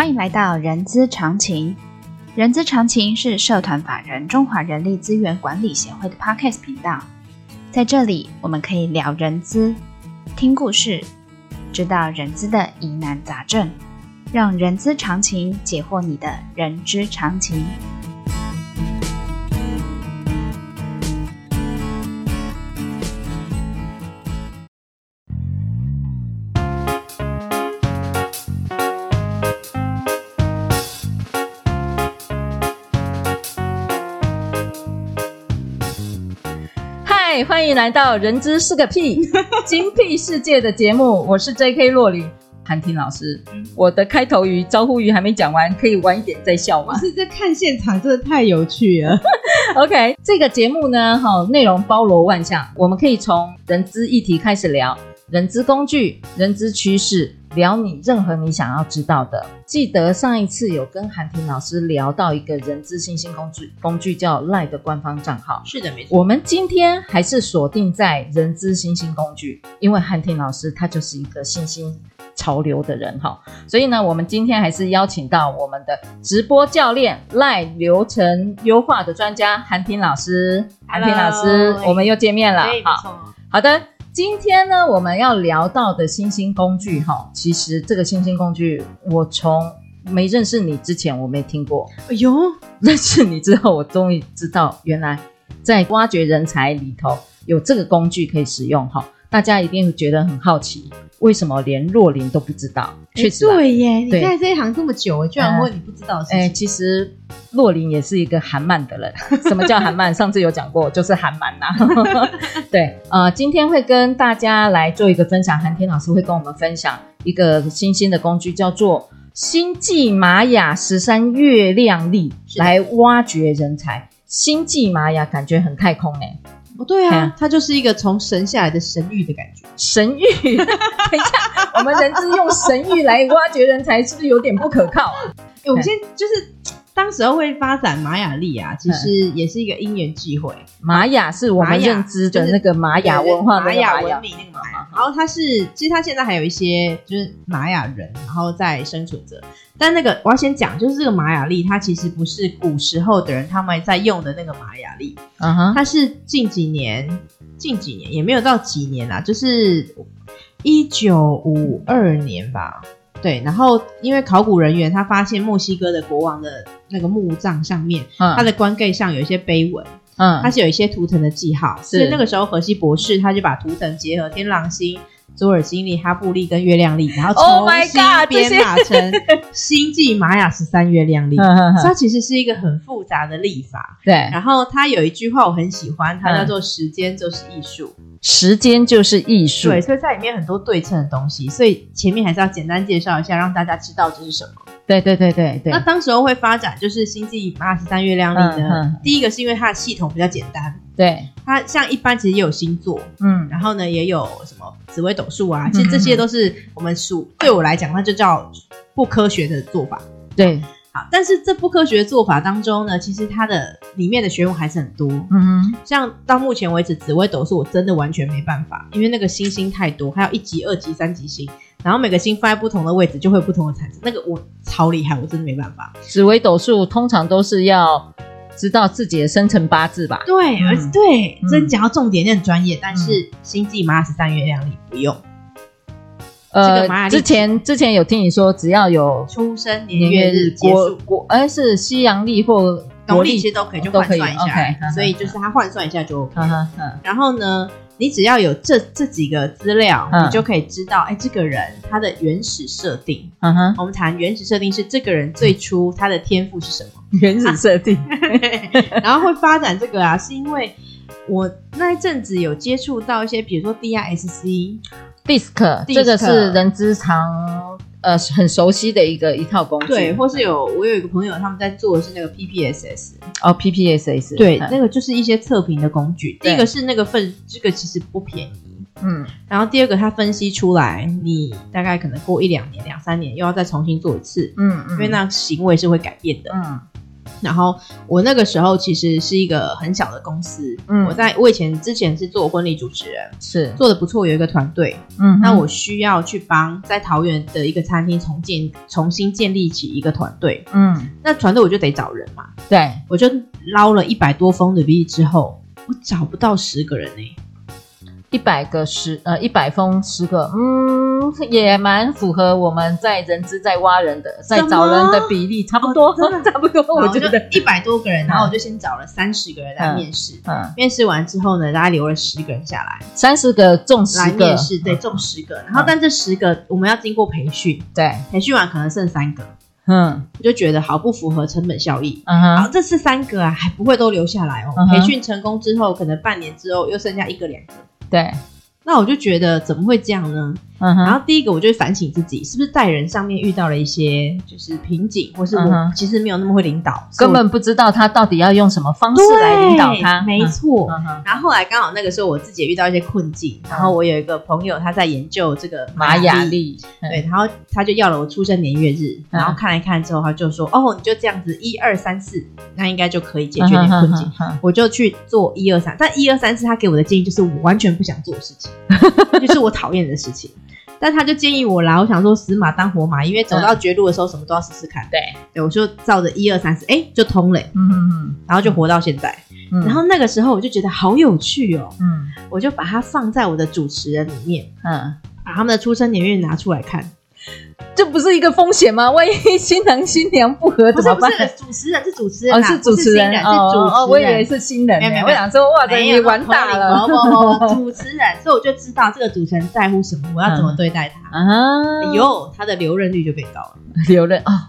欢迎来到人资常情。人资常情是社团法人中华人力资源管理协会的 Podcast 频道，在这里我们可以聊人资，听故事，知道人资的疑难杂症，让人资常情解惑你的人之常情。欢迎来到人资是个屁 精辟世界的节目，我是 J.K. 洛琳，韩婷老师。我的开头语、招呼语还没讲完，可以晚一点再笑吗？是在看现场，真的太有趣了。OK，这个节目呢，哈，内容包罗万象，我们可以从人资议题开始聊，人资工具、人资趋势。聊你任何你想要知道的。记得上一次有跟韩婷老师聊到一个人资新兴工具，工具叫 LINE 的官方账号。是的，没错。我们今天还是锁定在人资新兴工具，因为韩婷老师他就是一个新兴潮流的人哈，所以呢，我们今天还是邀请到我们的直播教练 LINE 流程优化的专家韩婷老师。韩婷老师，我们又见面了。好，好的。今天呢，我们要聊到的新兴工具，哈，其实这个新兴工具，我从没认识你之前，我没听过。哎呦，认识你之后，我终于知道，原来在挖掘人才里头有这个工具可以使用，哈。大家一定会觉得很好奇，为什么连若琳都不知道？确实、啊，对耶，你在这一行这么久，居然问你不知道的事情。哎、呃，其实若琳也是一个韩漫的人。什么叫韩漫？上次有讲过，就是韩漫呐。对，呃，今天会跟大家来做一个分享。韩天老师会跟我们分享一个新兴的工具，叫做星际玛雅十三月亮历，来挖掘人才。星际玛雅感觉很太空哎。哦，对啊，嗯、它就是一个从神下来的神谕的感觉。神谕，等一下，我们人是用神谕来挖掘人才，是不是有点不可靠啊？我们先就是。当时候会发展玛雅历啊，其实也是一个因缘际会。玛雅是我们认知的那个玛雅文化，玛雅文明那个玛雅。然后他是，其实他现在还有一些就是玛雅人，然后在生存着。但那个我要先讲，就是这个玛雅历，它其实不是古时候的人他们在用的那个玛雅历。嗯哼，它是近几年，近几年也没有到几年啦，就是一九五二年吧。对，然后因为考古人员他发现墨西哥的国王的那个墓葬上面，嗯，他的棺盖上有一些碑文，嗯，它是有一些图腾的记号，是。所以那个时候荷西博士他就把图腾结合天狼星、左耳金历、哈布利跟月亮历，然后重新编码成星际玛雅十三月亮历，它其实是一个很复杂的历法。对，然后他有一句话我很喜欢，它叫做“时间就是艺术”。时间就是艺术，对，所以在里面很多对称的东西，所以前面还是要简单介绍一下，让大家知道这是什么。对对对对对。那当时候会发展就是星际玛雅十三月亮历的，嗯、第一个是因为它的系统比较简单，对，它像一般其实也有星座，嗯，然后呢也有什么紫微斗数啊，其实这些都是我们属对我来讲，它就叫不科学的做法，对。好，但是这不科学的做法当中呢，其实它的里面的学问还是很多。嗯哼，像到目前为止，紫微斗数我真的完全没办法，因为那个星星太多，还有一级、二级、三级星，然后每个星放在不同的位置，就会有不同的产生。那个我超厉害，我真的没办法。紫微斗数通常都是要知道自己的生辰八字吧？对，而、嗯、对，真讲到重点，你很专业。但是星际玛雅十三月亮历不用。呃，之前之前有听你说，只要有出生年月日国国，哎，是西洋历或农历，其实都可以就换算一下，okay, 所以就是他换算一下就 OK。然后呢，你只要有这这几个资料，你就可以知道，哎，这个人他的原始设定。嗯哼，我们谈原始设定是这个人最初他的天赋是什么？原始设定，然后会发展这个啊，是因为我那一阵子有接触到一些，比如说 DISC。DISC 这个是人之常呃很熟悉的一个一套工具，对，或是有我有一个朋友他们在做的是那个 PPSS 哦，PPSS 对，嗯、那个就是一些测评的工具。第一个是那个份，这个其实不便宜，嗯，然后第二个他分析出来，你大概可能过一两年、两三年又要再重新做一次，嗯嗯，因为那行为是会改变的，嗯。然后我那个时候其实是一个很小的公司，嗯，我在我以前之前是做婚礼主持人，是做的不错，有一个团队，嗯，那我需要去帮在桃园的一个餐厅重建、重新建立起一个团队，嗯，那团队我就得找人嘛，对，我就捞了一百多封的履历之后，我找不到十个人呢、欸。一百个十呃一百封十个，嗯，也蛮符合我们在人资在挖人的在找人的比例，差不多，哦、差不多。我觉得一百多个人，然后我就先找了三十个人来面试。嗯，嗯面试完之后呢，大概留了十个人下来，三十个中十个来面试，对，中十个。然后但这十个我们要经过培训，对，培训完可能剩三个。嗯，我就觉得好不符合成本效益。嗯哼，好，这次三个啊，还不会都留下来哦。嗯、培训成功之后，可能半年之后又剩下一个两个。对，那我就觉得怎么会这样呢？嗯哼，然后第一个我就反省自己，是不是在人上面遇到了一些就是瓶颈，或是我其实没有那么会领导，根本不知道他到底要用什么方式来领导他。没错。然后后来刚好那个时候我自己也遇到一些困境，然后我有一个朋友他在研究这个玛雅历，对，然后他就要了我出生年月日，然后看来看之后他就说，哦，你就这样子一二三四，那应该就可以解决点困境。我就去做一二三，但一二三四他给我的建议就是我完全不想做的事情，就是我讨厌的事情。但他就建议我啦，我想说死马当活马，因为走到绝路的时候，什么都要试试看。对，对，我就照着一二三四，哎，就通了。嗯嗯嗯，然后就活到现在。嗯，然后那个时候我就觉得好有趣哦。嗯，我就把它放在我的主持人里面，嗯，把他们的出生年月拿出来看。这不是一个风险吗？万一新郎新娘不合怎么办？不是主持人，是主持人，是主持人，是主持人。我以为是新人，没有，我想说哇，你完大了。主持人，所以我就知道这个主持人在乎什么，我要怎么对待他。啊，哎呦，他的留任率就变高了。留任啊，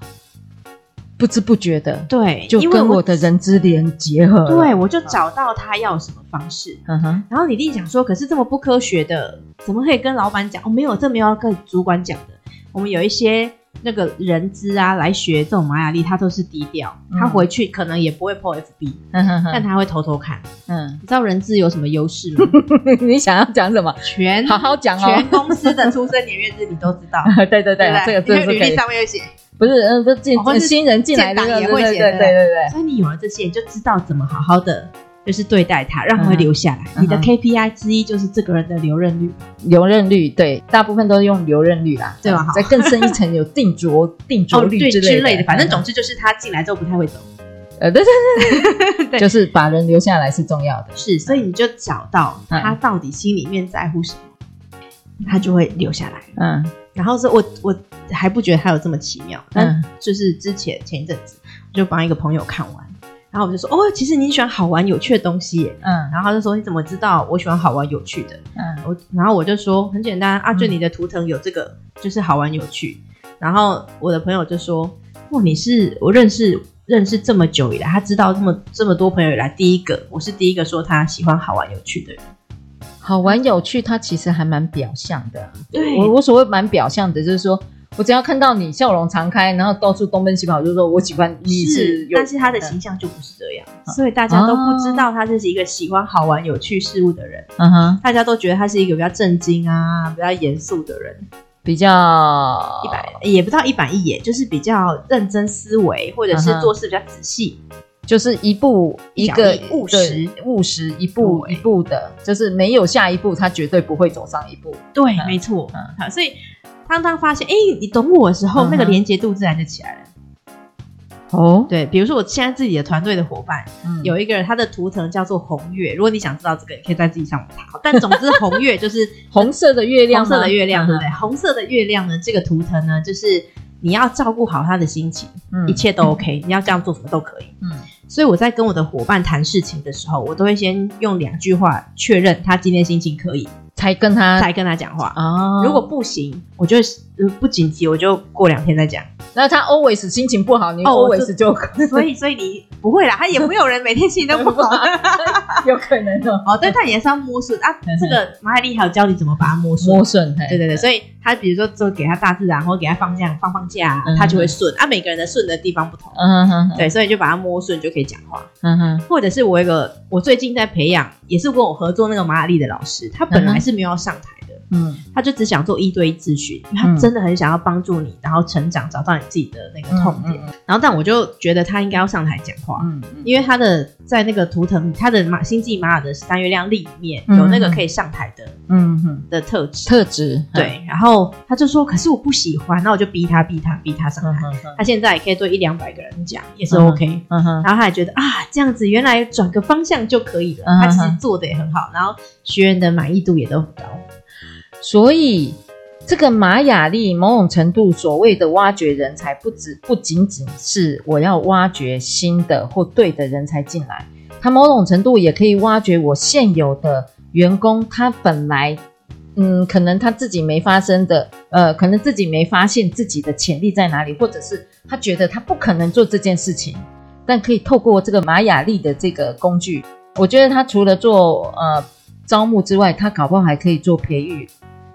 不知不觉的，对，就跟我的人之连结合。对，我就找到他要什么方式。嗯哼，然后你一定想说，可是这么不科学的，怎么可以跟老板讲？哦，没有，这没有要跟主管讲的。我们有一些那个人资啊，来学这种玛雅历，他都是低调，嗯、他回去可能也不会 po FB，嗯、哼哼但他会偷偷看。嗯，你知道人资有什么优势吗？你想要讲什么？全好好讲哦。全公司的出生年月日你都知道。对 对对，对对这个履历上面有写。不是，嗯，这进新人进来的也会写。对对对对。所以你有了这些，你就知道怎么好好的。就是对待他，让他会留下来。嗯、你的 KPI 之一就是这个人的留任率。留任率，对，大部分都是用留任率啦，对吧？再更深一层，有定着、定着率之类的。哦、类的反正总之就是他进来之后不太会走。呃，对对对 对，就是把人留下来是重要的。是，所以你就找到他到底心里面在乎什么，嗯、他就会留下来。嗯，然后是我我还不觉得他有这么奇妙，但就是之前前一阵子，我就帮一个朋友看完。然后我就说，哦，其实你喜欢好玩有趣的东西耶，嗯，然后他就说，你怎么知道我喜欢好玩有趣的？嗯，我然后我就说很简单啊，就你的图腾有这个，嗯、就是好玩有趣。然后我的朋友就说，哇，你是我认识认识这么久以来，他知道这么这么多朋友以来第一个，我是第一个说他喜欢好玩有趣的人。好玩有趣，他其实还蛮表象的。对，我我所谓蛮表象的，就是说。我只要看到你笑容常开，然后到处东奔西跑，就是说我喜欢你是，是，但是他的形象就不是这样，嗯、所以大家都不知道他就是一个喜欢好玩有趣事物的人。嗯哼，大家都觉得他是一个比较正经啊、比较严肃的人，比较一百也不到一板一眼，就是比较认真思维，或者是做事比较仔细，就是一步一个务实。务实，一步一步的，就是没有下一步，他绝对不会走上一步。对，嗯、没错。嗯，好，所以。当当发现，哎，你懂我的时候，那个连接度自然就起来了。哦，对，比如说我现在自己的团队的伙伴，有一个人，他的图腾叫做红月。如果你想知道这个，你可以在自己上网查。但总之，红月 就是红色的月亮，红色的月亮，对不对？红色的月亮呢，这个图腾呢，就是你要照顾好他的心情，一切都 OK，你要这样做什么都可以。嗯，所以我在跟我的伙伴谈事情的时候，我都会先用两句话确认他今天心情可以。才跟他才跟他讲话哦，如果不行，我就不紧急，我就过两天再讲。那他 always 心情不好，你 always 就所以所以你不会啦，他也没有人每天心情都不好，有可能哦。哦，但他也是要摸顺啊。这个马海丽还有教你怎么把它摸顺，摸顺。对对对，所以他比如说就给他大自然，或给他放假放放假，他就会顺啊。每个人的顺的地方不同，嗯哼，对，所以就把它摸顺就可以讲话，嗯哼。或者是我一个我最近在培养，也是跟我合作那个马雅丽的老师，他本来是没有要上台的，嗯，他就只想做一对一咨询，他真的很想要帮助你，然后成长，找到你自己的那个痛点。然后，但我就觉得他应该要上台讲话，嗯，因为他的在那个图腾，他的马星际玛雅的三月亮历里面有那个可以上台的，嗯哼的特质。特质。对，然后他就说，可是我不喜欢，那我就逼他逼他逼他上台。他现在也可以对一两百个人讲，也是 OK。然后他还觉得啊，这样子原来转个方向就可以了。他其实做的也很好，然后学员的满意度也都很高。所以，这个玛雅丽某种程度所谓的挖掘人才，不止不仅仅是我要挖掘新的或对的人才进来，它某种程度也可以挖掘我现有的员工，他本来嗯，可能他自己没发生的，呃，可能自己没发现自己的潜力在哪里，或者是他觉得他不可能做这件事情，但可以透过这个玛雅丽的这个工具，我觉得他除了做呃招募之外，他搞不好还可以做培育。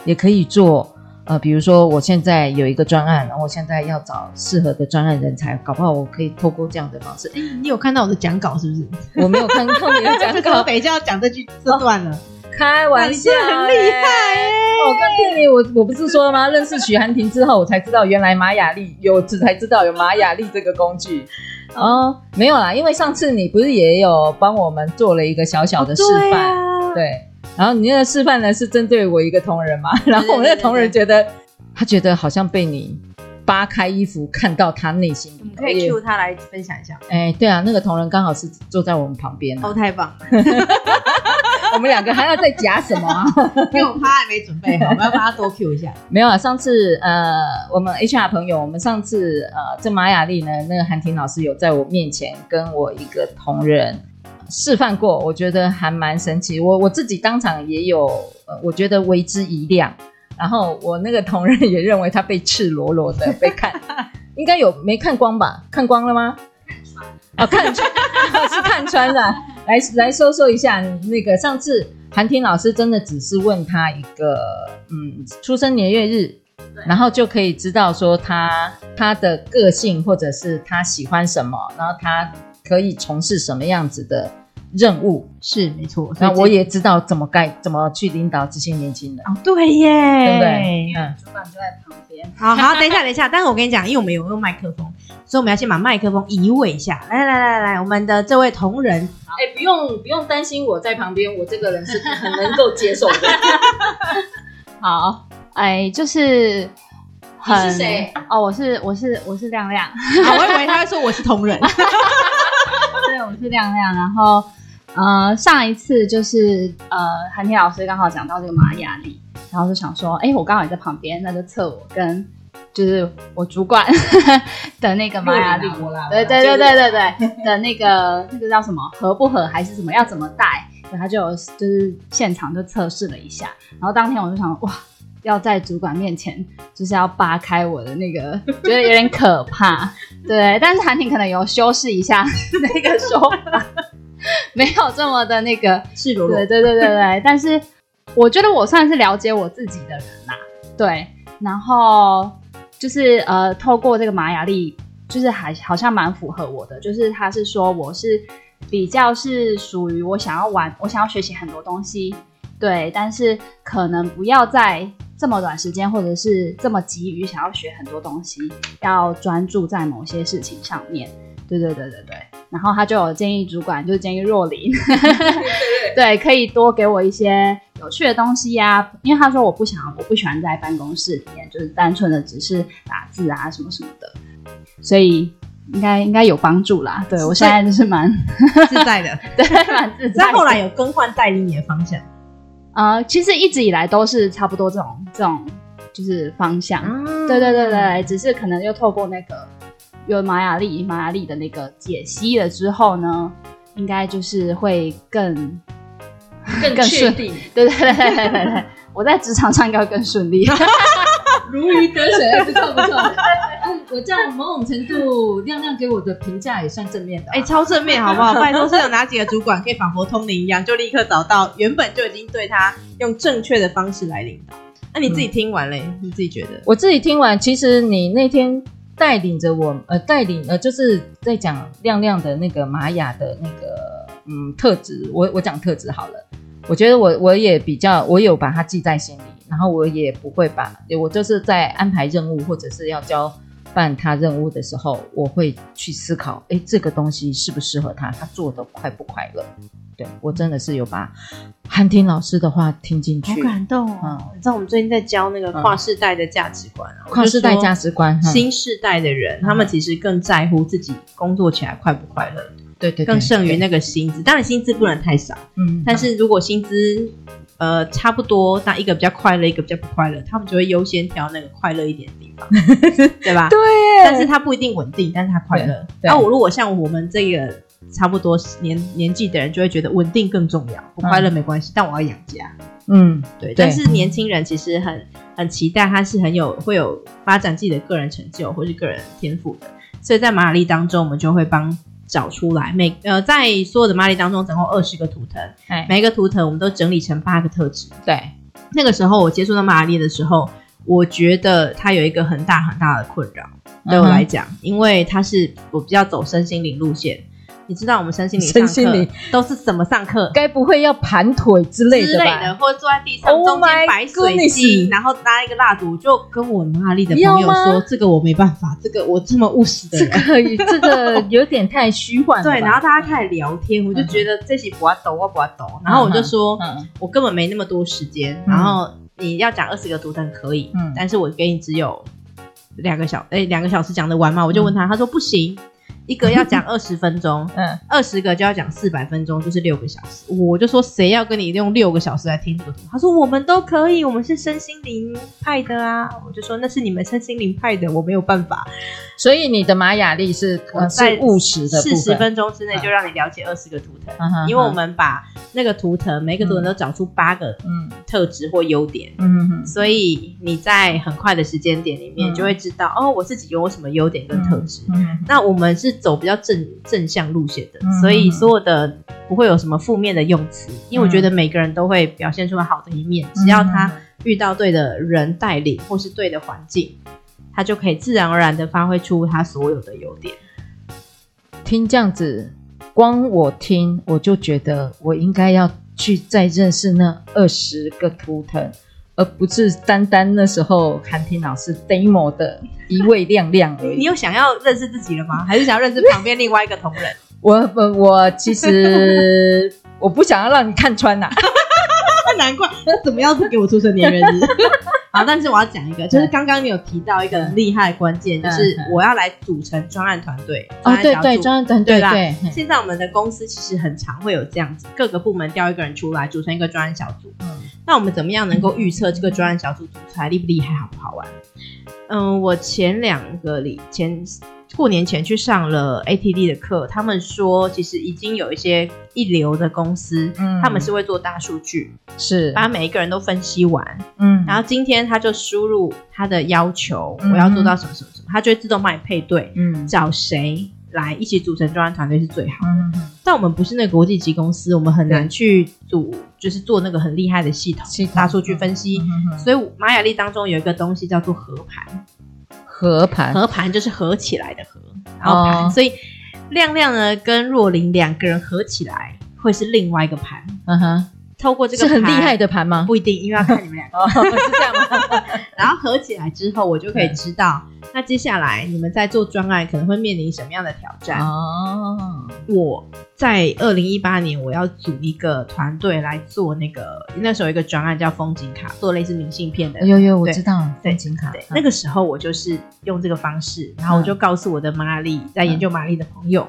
也可以做，呃，比如说我现在有一个专案，然后我现在要找适合的专案人才，搞不好我可以透过这样的方式。诶，你有看到我的讲稿是不是？我没有看到你的讲稿，等一下要讲这句这段了。开玩笑，很厉害耶！我跟听你，我我不是说了吗？认识许寒婷之后，我才知道原来玛雅历有，才知道有玛雅历这个工具。哦，没有啦，因为上次你不是也有帮我们做了一个小小的示范，对。然后你那个示范呢，是针对我一个同仁嘛？然后我那个同仁觉得，他觉得好像被你扒开衣服看到他内心你。可以 cue 他来分享一下。哎，对啊，那个同仁刚好是坐在我们旁边。哦，太棒了！我们两个还要再夹什么啊？因为我怕还没准备好，我们要帮他多 cue 一下。没有啊，上次呃，我们 HR 朋友，我们上次呃，这玛雅丽呢，那个韩婷老师有在我面前跟我一个同仁。示范过，我觉得还蛮神奇。我我自己当场也有，呃，我觉得为之一亮。然后我那个同仁也认为他被赤裸裸的被看，应该有没看光吧？看光了吗？看穿，哦，看穿是看穿了。来来说说一下，那个上次韩婷老师真的只是问他一个，嗯，出生年月日，然后就可以知道说他他的个性或者是他喜欢什么，然后他。可以从事什么样子的任务？是没错，那我也知道怎么该怎么去领导这些年轻人。哦，对耶，对不对？嗯，主管就在旁边。好好，等一下，等一下。但是我跟你讲，因为我们有用麦克风，所以我们要先把麦克风移位一下。来来来来来，我们的这位同仁，哎，不用不用担心，我在旁边，我这个人是很能够接受的。好，哎，就是。你是谁？哦，我是我是我是亮亮。我以为他会说我是同仁。对，我是亮亮。然后呃，上一次就是呃，韩天老师刚好讲到这个玛雅历，然后就想说，哎，我刚好也在旁边，那就测我跟就是我主管 的那个玛雅历。对对对对对对的那个那个叫什么合不合还是什么要怎么带？对，他就就是现场就测试了一下，然后当天我就想哇。要在主管面前，就是要扒开我的那个，觉得有点可怕，对。但是韩婷可能有修饰一下那个说法，没有这么的那个赤裸裸。对对对对对。但是我觉得我算是了解我自己的人啦，对。然后就是呃，透过这个玛雅历，就是还好像蛮符合我的，就是他是说我是比较是属于我想要玩，我想要学习很多东西，对。但是可能不要在。这么短时间，或者是这么急于想要学很多东西，要专注在某些事情上面。对对对对对。然后他就有建议主管，就是建议若琳，对，可以多给我一些有趣的东西呀、啊。因为他说我不想，我不喜欢在办公室里面，就是单纯的只是打字啊什么什么的。所以应该应该有帮助啦。对，我现在就是蛮自在的，对，蛮自在。那后来有更换代理你的方向。呃，其实一直以来都是差不多这种这种就是方向，嗯、对对对对，只是可能又透过那个有玛雅历玛雅历的那个解析了之后呢，应该就是会更更更顺利，对对对对对对，我在职场上应该会更顺利。如鱼得水，不错不错。我这样某种程度，亮亮给我的评价也算正面的，啊。哎，超正面，好不好？拜托，是有哪几个主管可以仿佛通灵一样，就立刻找到原本就已经对他用正确的方式来领导？那，啊，你自己听完嘞，嗯，你自己觉得？我自己听完，其实你那天带领着我，呃，带领呃，就是在讲亮亮的那个玛雅的那个嗯特质。我我讲特质好了，我觉得我我也比较，我有把它记在心里。然后我也不会把，我就是在安排任务或者是要交办他任务的时候，我会去思考，哎，这个东西适不适合他，他做的快不快乐？对，我真的是有把涵婷老师的话听进去，好感动哦！嗯、你知道我们最近在教那个跨世代的价值观啊，跨世代价值观，新世代的人、嗯、他们其实更在乎自己工作起来快不快乐，对，对对，更胜于那个薪资。当然薪资不能太少，嗯，但是如果薪资呃差不多，那一个比较快乐，一个比较不快乐，他们就会优先挑那个快乐一点的地方，对吧？对，但是他不一定稳定，但是他快乐。那我、啊、如果像我们这个。差不多年年纪的人就会觉得稳定更重要，不快乐没关系，嗯、但我要养家。嗯，对。对但是年轻人其实很很期待，他是很有会有发展自己的个人成就或是个人天赋的。所以在马雅历当中，我们就会帮找出来每呃在所有的马雅历当中，总共二十个图腾，哎、每一个图腾我们都整理成八个特质。对，那个时候我接触到马雅历的时候，我觉得它有一个很大很大的困扰，对我来讲，嗯、因为它是我比较走身心灵路线。你知道我们身心灵上课都是怎么上课？该不会要盘腿之类的吧？之类的，或者坐在地上，oh、中间摆水晶，然后拿一个蜡烛，就跟我马雅历的朋友说：“吗这个我没办法，这个我这么务实的人，这个 这个有点太虚幻。”对，然后大家开始聊天，我就觉得这些不要抖，我不要抖。然后我就说：“我根本没那么多时间。”然后你要讲二十个图腾可以，嗯，但是我给你只有两个小哎两个小时讲得完吗？我就问他，他说不行。一个要讲 二十分钟，嗯，二十个就要讲四百分钟，就是六个小时。我就说谁要跟你用六个小时来听这个图？他说我们都可以，我们是身心灵派的啊。我就说那是你们身心灵派的，我没有办法。所以你的玛雅历是我在务实的四十分钟之内就让你了解二十个图腾，嗯、因为我们把那个图腾每个图腾都找出八个嗯特质或优点，嗯哼，所以你在很快的时间点里面就会知道、嗯、哦，我自己有什么优点跟特质。嗯嗯、那我们是。走比较正正向路线的，所以所有的不会有什么负面的用词，因为我觉得每个人都会表现出好的一面，只要他遇到对的人带领或是对的环境，他就可以自然而然的发挥出他所有的优点。听这样子，光我听我就觉得我应该要去再认识那二十个图腾。而不是单单那时候韩婷老师 demo 的一位亮亮而已。你有想要认识自己了吗？还是想要认识旁边另外一个同仁？我我我其实我不想要让你看穿呐、啊。难怪，那怎么样不给我出生年月日？好，但是我要讲一个，就是刚刚你有提到一个很厉害的关键，就是我要来组成专案团队。哦，对对，专案团队啦。对，现在我们的公司其实很常会有这样子，各个部门调一个人出来，组成一个专案小组。嗯，那我们怎么样能够预测这个专案小组组出来厉不厉害，好不好玩？嗯，我前两个礼前。过年前去上了 ATD 的课，他们说其实已经有一些一流的公司，嗯，他们是会做大数据，是。把每一个人都分析完，嗯，然后今天他就输入他的要求，嗯、我要做到什么什么什么，他就会自动帮你配对，嗯，找谁来一起组成专案团队是最好的。嗯、但我们不是那个国际级公司，我们很难去组，就是做那个很厉害的系统，系统。大数据分析，所以玛雅历当中有一个东西叫做合盘。合盘，合盘就是合起来的合，然后盘，哦、所以亮亮呢跟若琳两个人合起来会是另外一个盘。嗯哼，透过这个是很厉害的盘吗？不一定，因为要看你们两个。哦，是这样吗？然后合起来之后，我就可以知道，嗯、那接下来你们在做专案可能会面临什么样的挑战。哦，我。在二零一八年，我要组一个团队来做那个，那时候有一个专案叫风景卡，做类似明信片的。有有，我知道风景卡。对，那个时候我就是用这个方式，然后我就告诉我的玛雅历，在研究玛丽的朋友，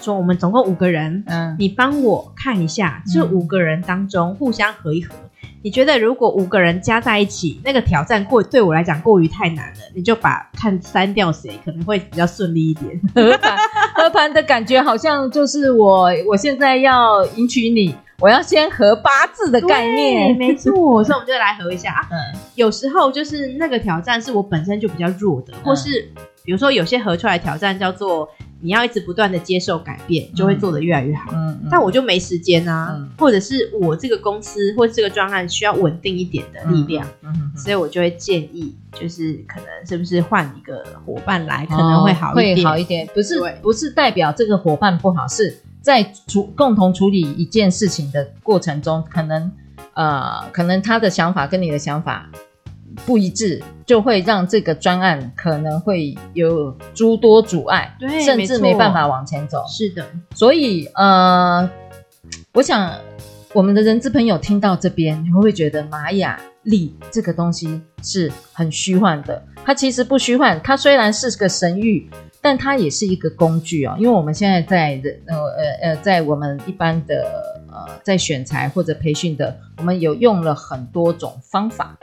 说我们总共五个人，嗯，你帮我看一下，这五个人当中互相合一合。你觉得如果五个人加在一起，那个挑战过对我来讲过于太难了，你就把看删掉谁可能会比较顺利一点。合盘合盘的感觉好像就是我我现在要迎娶你，我要先合八字的概念，没错，所以我们就来合一下啊。嗯，有时候就是那个挑战是我本身就比较弱的，或是比如说有些合出来挑战叫做。你要一直不断的接受改变，就会做得越来越好。嗯，嗯，但我就没时间啊，嗯、或者是我这个公司或者这个专案需要稳定一点的力量，所以我就会建议，就是可能是不是换一个伙伴来，可能会好一点，会好一点。不是，不是代表这个伙伴不好，是在处共同处理一件事情的过程中，可能。呃，可能他的想法跟你的想法不一致，就会让这个专案可能会有诸多阻碍，对，甚至没办法往前走。是的，所以呃，我想我们的人资朋友听到这边，你会不会觉得玛雅历这个东西是很虚幻的？它其实不虚幻，它虽然是个神域。但它也是一个工具哦，因为我们现在在人呃呃呃，在我们一般的呃在选材或者培训的，我们有用了很多种方法。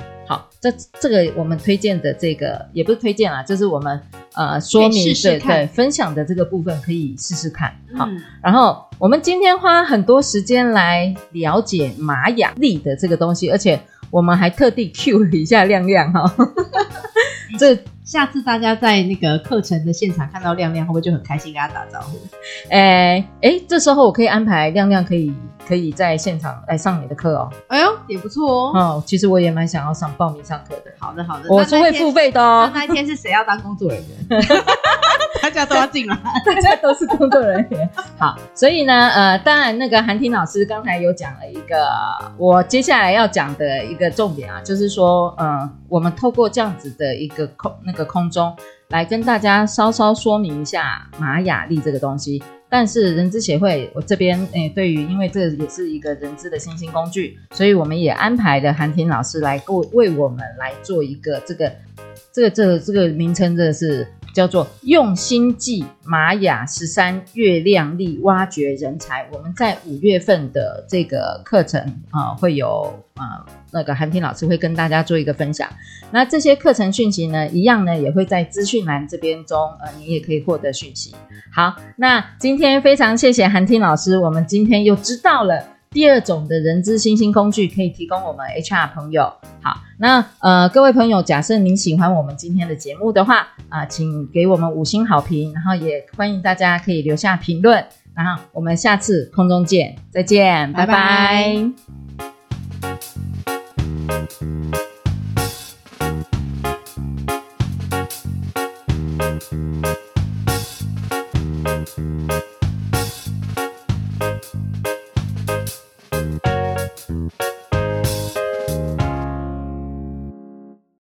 好，这这个我们推荐的这个也不是推荐啦，就是我们呃说明试试对对分享的这个部分可以试试看。好，嗯、然后我们今天花很多时间来了解玛雅历的这个东西，而且我们还特地 cue 了一下亮亮哈。这下次大家在那个课程的现场看到亮亮，会不会就很开心跟他打招呼？哎哎，这时候我可以安排亮亮可以可以在现场来上你的课哦。哎呦，也不错哦。哦，其实我也蛮想要上报名上课的。好的好的，我是会付费的哦。那，那一天是谁要当工作人员？大家都要进来，大家都是工作人员。好，所以呢，呃，当然那个韩婷老师刚才有讲了一个，我接下来要讲的一个重点啊，就是说，嗯、呃，我们透过这样子的一个空那个空中来跟大家稍稍说明一下玛雅历这个东西。但是人资协会我这边，诶，对于因为这也是一个人资的新兴工具，所以我们也安排了韩婷老师来为为我们来做一个这个这个这个这个名称，真的是。叫做用心记玛雅十三月亮历挖掘人才，我们在五月份的这个课程啊、会有啊、那个韩婷老师会跟大家做一个分享。那这些课程讯息呢，一样呢也会在资讯栏这边中，呃，你也可以获得讯息。好，那今天非常谢谢韩婷老师，我们今天又知道了。第二种的人资新兴工具可以提供我们 HR 朋友。好，那呃各位朋友，假设您喜欢我们今天的节目的话啊、请给我们五星好评，然后也欢迎大家可以留下评论，然后我们下次空中见，再见，拜拜。